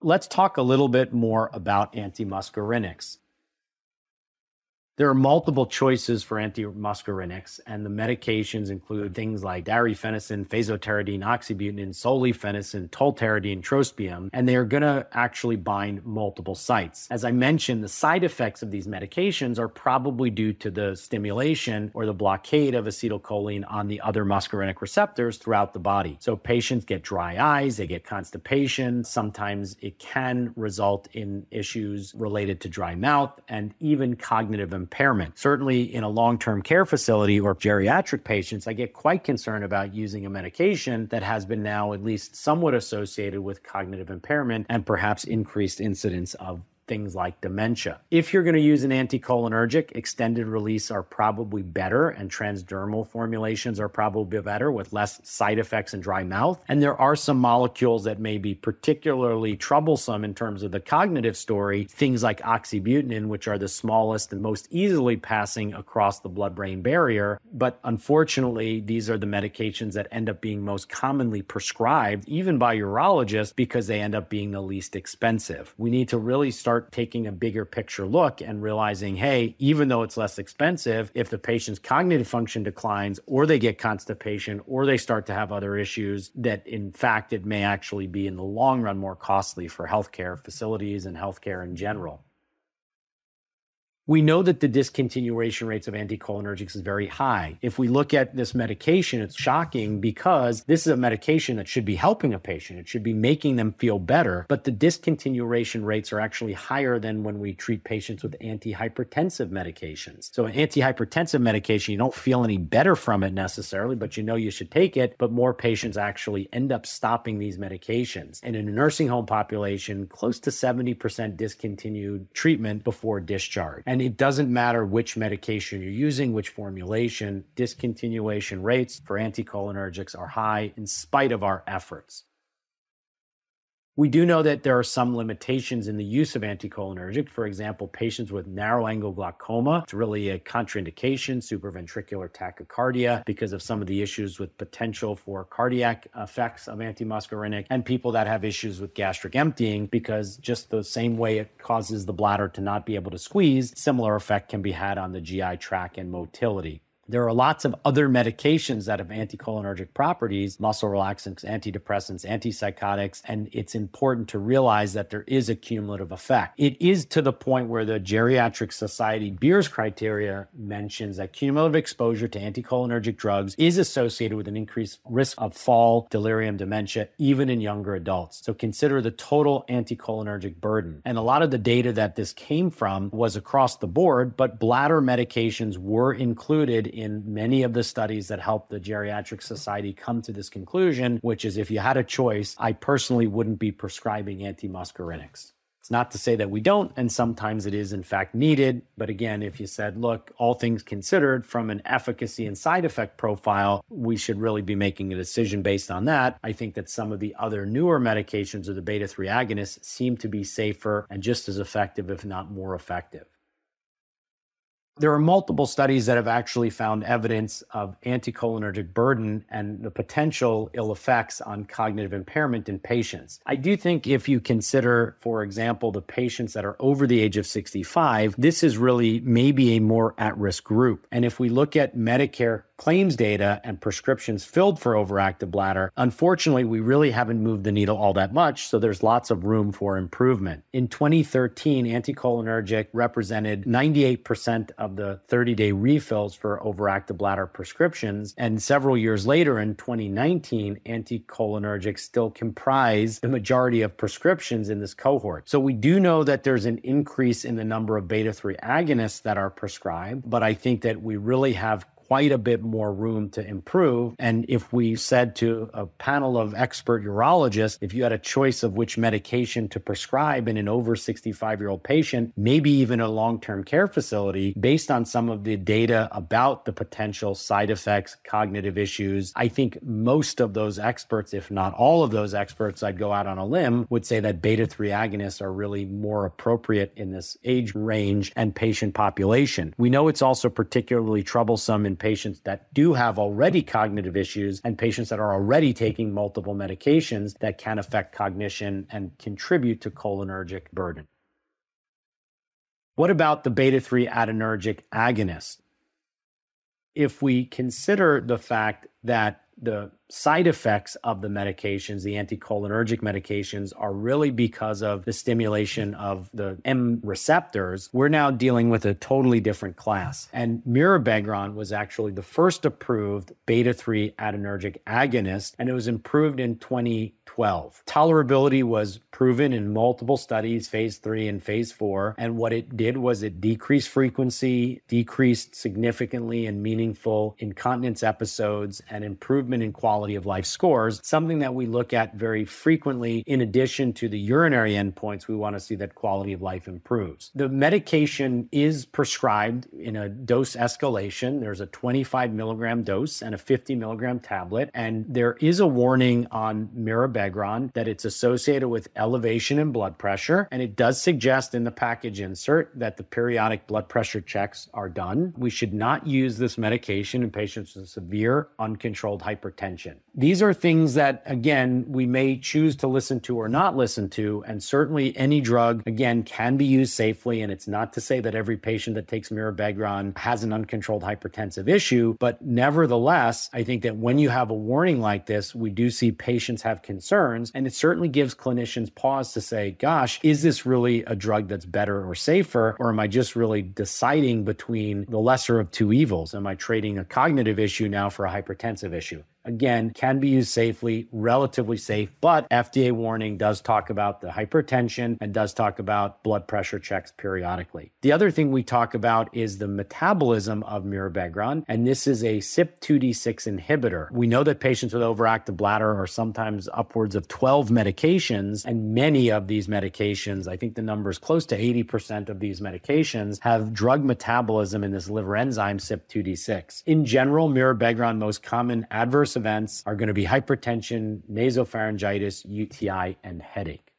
Let's talk a little bit more about antimuscarinics. There are multiple choices for antimuscarinics, and the medications include things like darifenacin, fesoterodine, oxybutynin, solifenacin, tolterodine, trospium, and they are going to actually bind multiple sites. As I mentioned, the side effects of these medications are probably due to the stimulation or the blockade of acetylcholine on the other muscarinic receptors throughout the body. So patients get dry eyes, they get constipation. Sometimes it can result in issues related to dry mouth and even cognitive impairment impairment. Certainly, in a long term care facility or geriatric patients, I get quite concerned about using a medication that has been now at least somewhat associated with cognitive impairment and perhaps increased incidence of things like dementia. If you're going to use an anticholinergic, extended release are probably better, and transdermal formulations are probably better with less side effects and dry mouth. And there are some molecules that may be particularly troublesome in terms of the cognitive story, things like oxybutynin, which are the smallest and most easily passing across the blood brain barrier. But unfortunately, these are the medications that end up being most commonly prescribed, even by urologists, because they end up being the least expensive. We need to really start start taking a bigger picture look and realizing, hey, even though it's less expensive, if the patient's cognitive function declines or they get constipation or they start to have other issues, that in fact it may actually be in the long run more costly for healthcare facilities and healthcare in general. We know that the discontinuation rates of anticholinergics is very high. If we look at this medication, it's shocking because this is a medication that should be helping a patient. It should be making them feel better, but the discontinuation rates are actually higher than when we treat patients with antihypertensive medications. So an antihypertensive medication, you don't feel any better from it necessarily, but you know you should take it, but more patients actually end up stopping these medications. And in a nursing home population, close to 70% discontinued treatment before discharge. And it doesn't matter which medication you're using, which formulation, discontinuation rates for anticholinergics are high in spite of our efforts. We do know that there are some limitations in the use of anticholinergic. For example, patients with narrow angle glaucoma, it's really a contraindication, supraventricular tachycardia, because of some of the issues with potential for cardiac effects of antimuscarinic, and people that have issues with gastric emptying, because just the same way it causes the bladder to not be able to squeeze, similar effect can be had on the GI tract and motility. There are lots of other medications that have anticholinergic properties, muscle relaxants, antidepressants, antipsychotics, and it's important to realize that there is a cumulative effect. It is to the point where the Geriatric Society Beers criteria mentions that cumulative exposure to anticholinergic drugs is associated with an increased risk of fall, delirium, dementia, even in younger adults. So consider the total anticholinergic burden. And a lot of the data that this came from was across the board, but bladder medications were included in many of the studies that helped the Geriatric Society come to this conclusion, which is if you had a choice, I personally wouldn't be prescribing antimuscarinics. It's not to say that we don't, and sometimes it is in fact needed. But again, if you said, look, all things considered from an efficacy and side effect profile, we should really be making a decision based on that. I think that some of the other newer medications of the beta 3 agonists seem to be safer and just as effective, if not more effective. There are multiple studies that have actually found evidence of anticholinergic burden and the potential ill effects on cognitive impairment in patients. I do think if you consider, for example, the patients that are over the age of 65, this is really maybe a more at risk group. And if we look at Medicare claims data and prescriptions filled for overactive bladder, unfortunately, we really haven't moved the needle all that much, so there's lots of room for improvement. In 2013, anticholinergic represented 98% of the 30 day refills for overactive bladder prescriptions. And several years later, in 2019, anticholinergics still comprise the majority of prescriptions in this cohort. So we do know that there's an increase in the number of beta 3 agonists that are prescribed, but I think that we really have quite a bit more room to improve. And if we said to a panel of expert urologists, if you had a choice of which medication to prescribe in an over 65 year old patient, maybe even a long term care facility, based on some of the data about the potential side effects, cognitive issues, I think most of those experts, if not all of those experts, I'd go out on a limb, would say that beta 3 agonists are really more appropriate in this age range and patient population. We know it's also particularly troublesome in patients that do have already cognitive issues and patients that are already taking multiple medications that can affect cognition and contribute to cholinergic burden. What about the beta 3 adrenergic agonist? If we consider the fact that the side effects of the medications, the anticholinergic medications, are really because of the stimulation of the M receptors. We're now dealing with a totally different class. And mirabegron was actually the first approved beta 3 adrenergic agonist, and it was improved in 2012. Tolerability was proven in multiple studies, phase three and phase four. And what it did was it decreased frequency, decreased significantly and meaningful incontinence episodes, and improvement in quality quality of life scores, something that we look at very frequently. In addition to the urinary endpoints, we want to see that quality of life improves. The medication is prescribed in a dose escalation. There's a 25 milligram dose and a 50 milligram tablet. And there is a warning on mirabegron that it's associated with elevation in blood pressure. And it does suggest in the package insert that the periodic blood pressure checks are done. We should not use this medication in patients with severe uncontrolled hypertension. These are things that, again, we may choose to listen to or not listen to. And certainly any drug, again, can be used safely. And it's not to say that every patient that takes mirabegron has an uncontrolled hypertensive issue. But nevertheless, I think that when you have a warning like this, we do see patients have concerns. And it certainly gives clinicians pause to say, gosh, is this really a drug that's better or safer? Or am I just really deciding between the lesser of two evils? Am I trading a cognitive issue now for a hypertensive issue? Again, can be used safely, relatively safe, but FDA warning does talk about the hypertension and does talk about blood pressure checks periodically. The other thing we talk about is the metabolism of mirabegron, and this is a CYP2D6 inhibitor. We know that patients with overactive bladder are sometimes upwards of 12 medications, and many of these medications, I think the number is close to 80% of these medications, have drug metabolism in this liver enzyme CYP2D6. In general, mirabegron most common adverse adverse events are going to be hypertension, nasopharyngitis, UTI, and headache.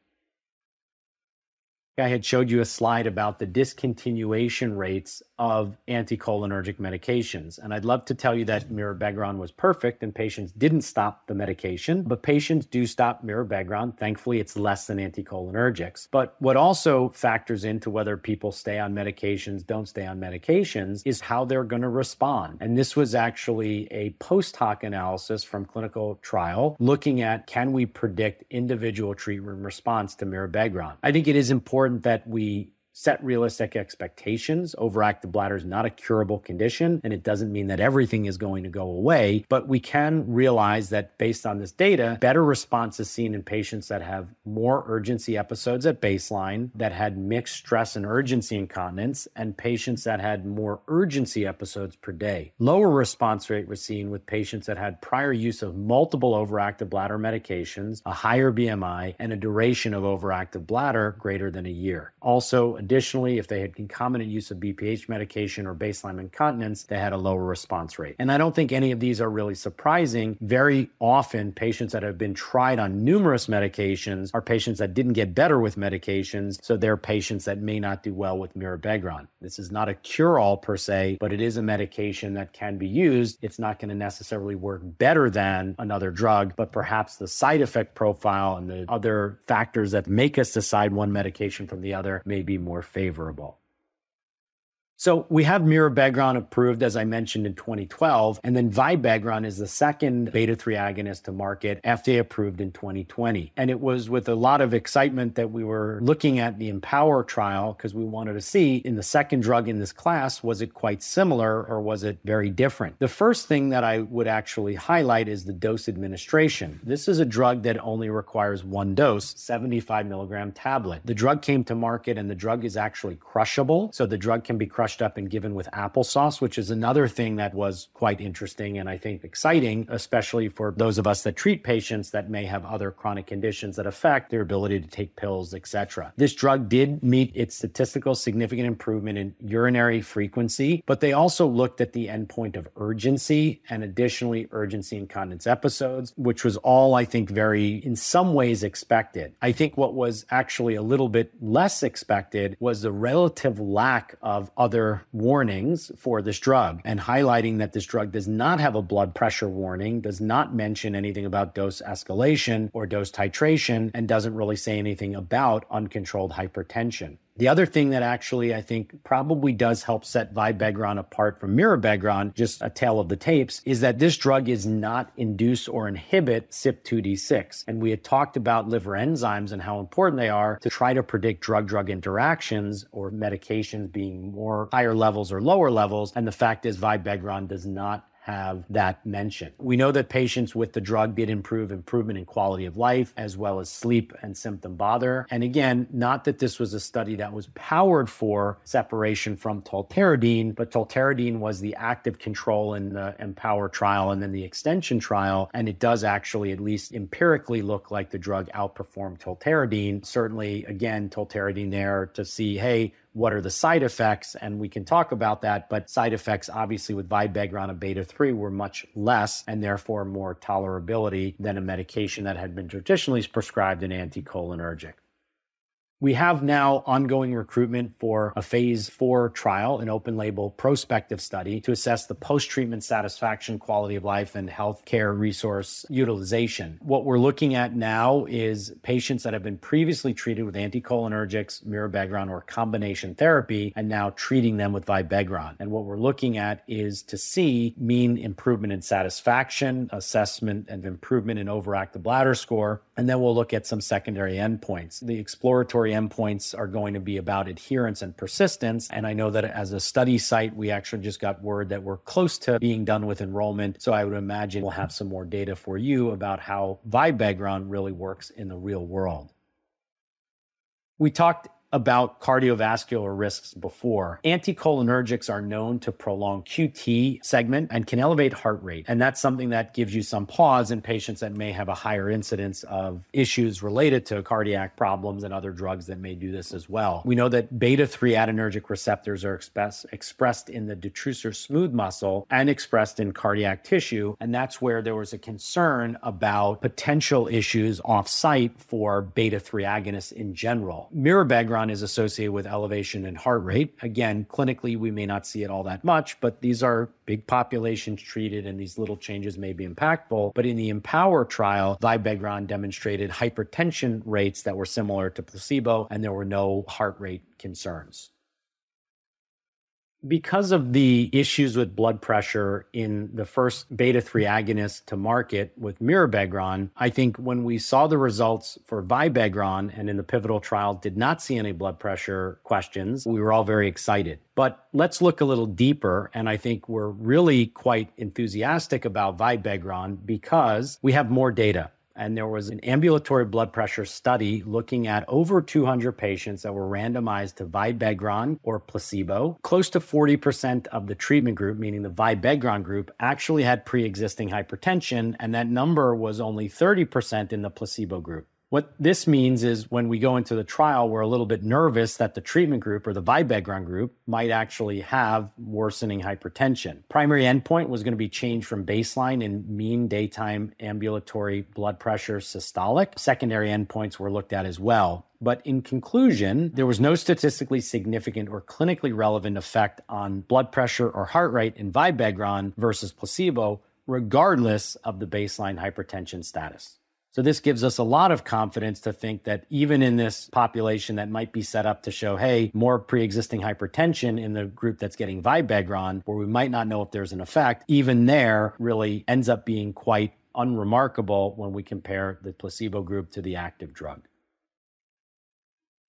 I had showed you a slide about the discontinuation rates of anticholinergic medications. And I'd love to tell you that mirabegron was perfect and patients didn't stop the medication, but patients do stop mirabegron. Thankfully, it's less than anticholinergics. But what also factors into whether people stay on medications, don't stay on medications, is how they're going to respond. And this was actually a post hoc analysis from clinical trial looking at can we predict individual treatment response to mirabegron. I think it is important that we set realistic expectations. Overactive bladder is not a curable condition, and it doesn't mean that everything is going to go away. But we can realize that based on this data, better response is seen in patients that have more urgency episodes at baseline, that had mixed stress and urgency incontinence, and patients that had more urgency episodes per day. Lower response rate was seen with patients that had prior use of multiple overactive bladder medications, a higher BMI, and a duration of overactive bladder greater than a year. Also, Additionally, if they had concomitant use of BPH medication or baseline incontinence, they had a lower response rate. And I don't think any of these are really surprising. Very often, patients that have been tried on numerous medications are patients that didn't get better with medications, so they're patients that may not do well with mirabegron. This is not a cure all per se, but it is a medication that can be used. It's not going to necessarily work better than another drug, but perhaps the side effect profile and the other factors that make us decide one medication from the other may be more more favorable. So we have mirabegron approved, as I mentioned, in 2012, and then vibegron is the second beta 3 agonist to market, FDA approved in 2020. And it was with a lot of excitement that we were looking at the EMPOWUR trial because we wanted to see in the second drug in this class, was it quite similar or was it very different? The first thing that I would actually highlight is the dose administration. This is a drug that only requires one dose, 75 milligram tablet. The drug came to market and the drug is actually crushable. So the drug can be crushed crushed up and given with applesauce, which is another thing that was quite interesting and I think exciting, especially for those of us that treat patients that may have other chronic conditions that affect their ability to take pills, etc. This drug did meet its statistical significant improvement in urinary frequency, but they also looked at the endpoint of urgency and additionally urgency incontinence episodes, which was all I think very in some ways expected. I think what was actually a little bit less expected was the relative lack of other other warnings for this drug and highlighting that this drug does not have a blood pressure warning, does not mention anything about dose escalation or dose titration, and doesn't really say anything about uncontrolled hypertension. The other thing that actually I think probably does help set Vibegron apart from Mirabegron, just a tale of the tapes, is that this drug is not induce or inhibit CYP2D6. And we had talked about liver enzymes and how important they are to try to predict drug drug interactions or medications being more higher levels or lower levels. And the fact is, Vibegron does not have that mentioned. We know that patients with the drug did improve improvement in quality of life as well as sleep and symptom bother. And again, not that this was a study that was powered for separation from tolterodine, but tolterodine was the active control in the EMPOWUR trial and then the extension trial. And it does actually, at least empirically, look like the drug outperformed tolterodine. Certainly, again, tolterodine there to see, hey, what are the side effects? And we can talk about that, but side effects, obviously, with Vibegron and beta 3 were much less and therefore more tolerability than a medication that had been traditionally prescribed an anticholinergic. We have now ongoing recruitment for a phase four trial, an open label prospective study to assess the post treatment satisfaction, quality of life, and healthcare resource utilization. What we're looking at now is patients that have been previously treated with anticholinergics, mirabegron, or combination therapy, and now treating them with vibegron. And what we're looking at is to see mean improvement in satisfaction, assessment, and improvement in overactive bladder score. And then we'll look at some secondary endpoints. The exploratory endpoints are going to be about adherence and persistence. And I know that as a study site, we actually just got word that we're close to being done with enrollment. So I would imagine we'll have some more data for you about how Vibegron really works in the real world. We talked about cardiovascular risks before. Anticholinergics are known to prolong QT segment and can elevate heart rate. And that's something that gives you some pause in patients that may have a higher incidence of issues related to cardiac problems and other drugs that may do this as well. We know that beta 3 adrenergic receptors are express, expressed in the detrusor smooth muscle and expressed in cardiac tissue. And that's where there was a concern about potential issues off site for beta 3 agonists in general. Mirabegron Is associated with elevation in heart rate. Again, clinically, we may not see it all that much, but these are big populations treated and these little changes may be impactful. But in the EMPOWUR trial, Vibegron demonstrated hypertension rates that were similar to placebo, and there were no heart rate concerns because of the issues with blood pressure in the first beta 3 agonist to market with mirabegron, I think when we saw the results for Vibegron and in the pivotal trial did not see any blood pressure questions, we were all very excited. But let's look a little deeper. And I think we're really quite enthusiastic about Vibegron because we have more data and there was an ambulatory blood pressure study looking at over 200 patients that were randomized to Vibegron or placebo. Close to 40% of the treatment group, meaning the Vibegron group, actually had pre existing hypertension, and that number was only 30% in the placebo group. What this means is when we go into the trial, we're a little bit nervous that the treatment group or the Vibegron group might actually have worsening hypertension. Primary endpoint was going to be change from baseline in mean daytime ambulatory blood pressure systolic. Secondary endpoints were looked at as well. But in conclusion, there was no statistically significant or clinically relevant effect on blood pressure or heart rate in Vibegron versus placebo, regardless of the baseline hypertension status. So this gives us a lot of confidence to think that even in this population that might be set up to show, hey, more pre-existing hypertension in the group that's getting Vibegron, where we might not know if there's an effect, even there really ends up being quite unremarkable when we compare the placebo group to the active drug.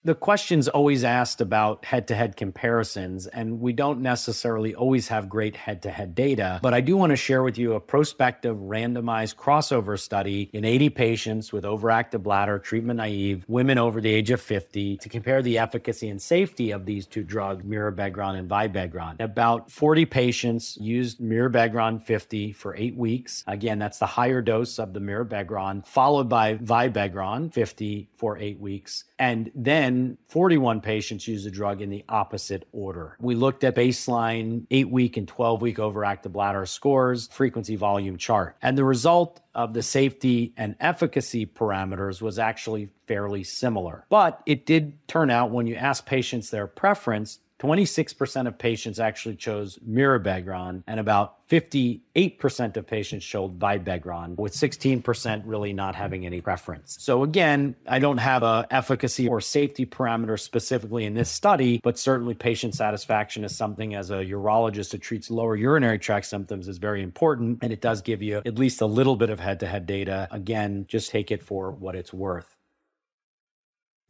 The question's always asked about head to head comparisons, and we don't necessarily always have great head to head data. But I do want to share with you a prospective randomized crossover study in 80 patients with overactive bladder, treatment naive, women over the age of 50, to compare the efficacy and safety of these two drugs, mirabegron and vibegron. About 40 patients used mirabegron 50 for eight weeks. Again, that's the higher dose of the mirabegron, followed by vibegron 50 for eight weeks. And then then 41 patients used the drug in the opposite order. We looked at baseline, eight week, and 12 week overactive bladder scores, frequency volume chart. And the result of the safety and efficacy parameters was actually fairly similar. But it did turn out when you ask patients their preference, 26% of patients actually chose mirabegron, and about 58% of patients showed vibegron, with 16% really not having any preference. So again, I don't have a efficacy or safety parameter specifically in this study, but certainly patient satisfaction is something as a urologist who treats lower urinary tract symptoms is very important, and it does give you at least a little bit of head-to-head data. Again, just take it for what it's worth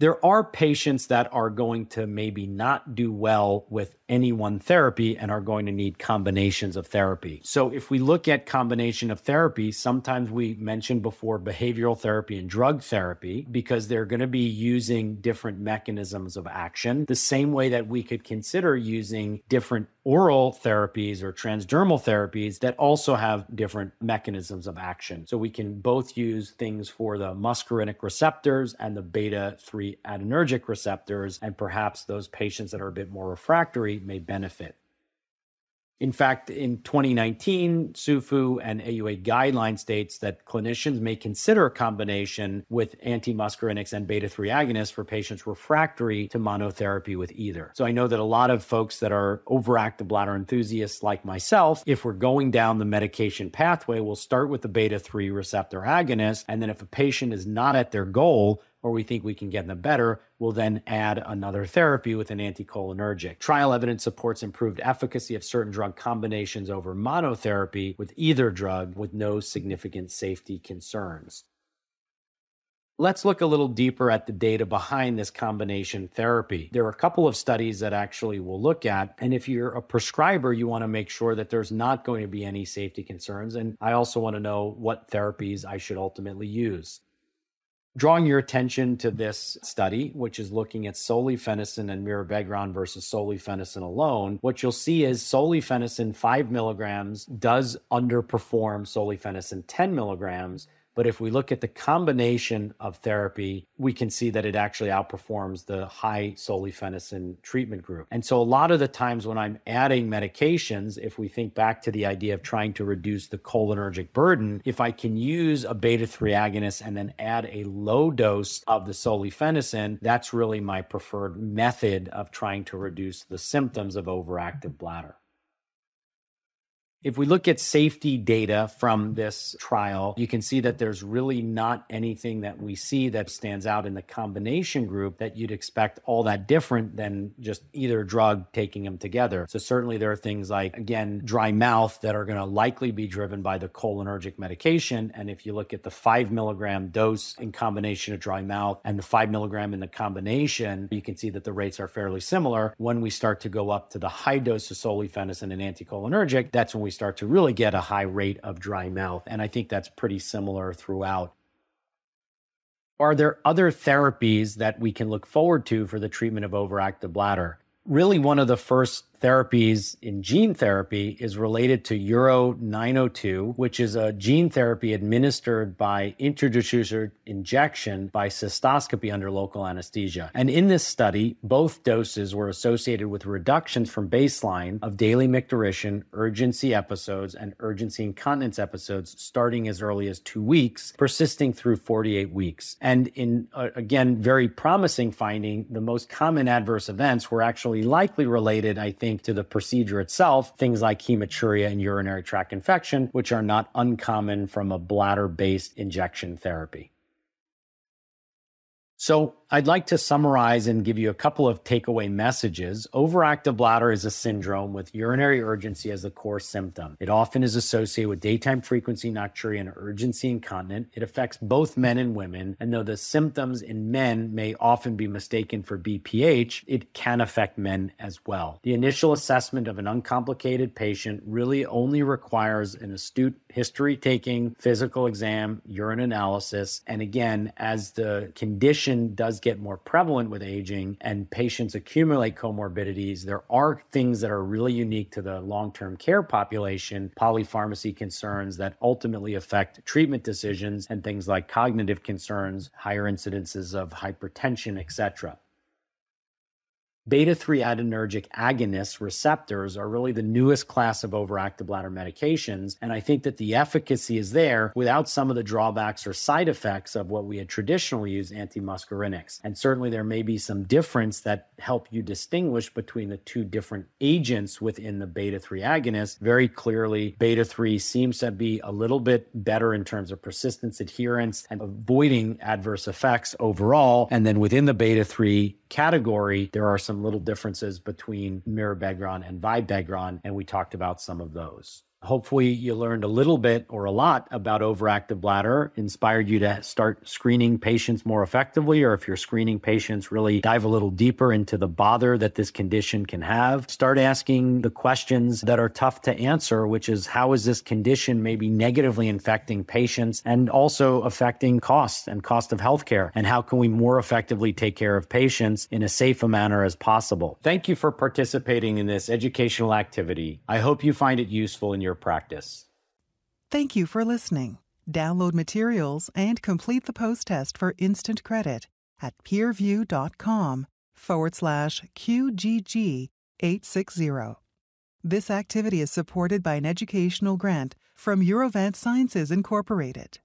there are patients that are going to maybe not do well with any one therapy and are going to need combinations of therapy. So if we look at combination of therapy, sometimes we mentioned before behavioral therapy and drug therapy because they're going to be using different mechanisms of action, the same way that we could consider using different oral therapies or transdermal therapies that also have different mechanisms of action. So we can both use things for the muscarinic receptors and the beta 3 adrenergic receptors, and perhaps those patients that are a bit more refractory may benefit. In fact, in 2019, SUFU and AUA guideline states that clinicians may consider a combination with antimuscarinics and beta 3 agonists for patients refractory to monotherapy with either. So I know that a lot of folks that are overactive bladder enthusiasts like myself, if we're going down the medication pathway, we'll start with the beta 3 receptor agonist. And then if a patient is not at their goal, or we think we can get them better, we'll then add another therapy with an anticholinergic. Trial evidence supports improved efficacy of certain drug combinations over monotherapy with either drug with no significant safety concerns. Let's look a little deeper at the data behind this combination therapy. There are a couple of studies that actually we'll look at. And if you're a prescriber, you want to make sure that there's not going to be any safety concerns. And I also want to know what therapies I should ultimately use. Drawing your attention to this study, which is looking at solifenacin and mirabegron versus solifenacin alone, what you'll see is solifenacin 5 milligrams does underperform solifenacin 10 milligrams But if we look at the combination of therapy, we can see that it actually outperforms the high solifenacin treatment group. And so a lot of the times when I'm adding medications, if we think back to the idea of trying to reduce the cholinergic burden, if I can use a beta 3 agonist and then add a low dose of the solifenacin, that's really my preferred method of trying to reduce the symptoms of overactive bladder. If we look at safety data from this trial, you can see that there's really not anything that we see that stands out in the combination group that you'd expect all that different than just either drug taking them together. So, certainly, there are things like, again, dry mouth that are going to likely be driven by the cholinergic medication. And if you look at the five milligram dose in combination of dry mouth and the five milligram in the combination, you can see that the rates are fairly similar. When we start to go up to the high dose of solifenacin and anticholinergic, that's when we start to really get a high rate of dry mouth. And I think that's pretty similar throughout. Are there other therapies that we can look forward to for the treatment of overactive bladder? Really, one of the first therapies in gene therapy is related to URO 902, which is a gene therapy administered by intradermal injection by cystoscopy under local anesthesia. And in this study, both doses were associated with reductions from baseline of daily micturition, urgency episodes, and urgency incontinence episodes starting as early as two weeks, persisting through 48 weeks. And in, uh, again, very promising finding, the most common adverse events were actually likely related, I think, to the procedure itself, things like hematuria and urinary tract infection, which are not uncommon from a bladder based injection therapy. So, I'd like to summarize and give you a couple of takeaway messages. Overactive bladder is a syndrome with urinary urgency as the core symptom. It often is associated with daytime frequency nocturia and urgency incontinent. It affects both men and women, and though the symptoms in men may often be mistaken for BPH, it can affect men as well. The initial assessment of an uncomplicated patient really only requires an astute history taking, physical exam, urine analysis, and again, as the condition does get more prevalent with aging and patients accumulate comorbidities, there are things that are really unique to the long term care population, polypharmacy concerns that ultimately affect treatment decisions, and things like cognitive concerns, higher incidences of hypertension, etc. Beta 3 adrenergic agonist receptors are really the newest class of overactive bladder medications. And I think that the efficacy is there without some of the drawbacks or side effects of what we had traditionally used antimuscarinics. And certainly there may be some difference that help you distinguish between the two different agents within the beta 3 agonist. Very clearly, beta 3 seems to be a little bit better in terms of persistence, adherence, and avoiding adverse effects overall. And then within the beta 3 category, there are some little differences between mirabegron and vibegron, and we talked about some of those. Hopefully, you learned a little bit or a lot about overactive bladder, inspired you to start screening patients more effectively, or if you're screening patients, really dive a little deeper into the bother that this condition can have. Start asking the questions that are tough to answer, which is how is this condition maybe negatively infecting patients and also affecting costs and cost of healthcare? And how can we more effectively take care of patients in a safe manner as possible? Thank you for participating in this educational activity. I hope you find it useful in your your practice. Thank you for listening. Download materials and complete the post test for instant credit at peerview.com forward slash QGG 860. This activity is supported by an educational grant from Urovant Sciences Incorporated.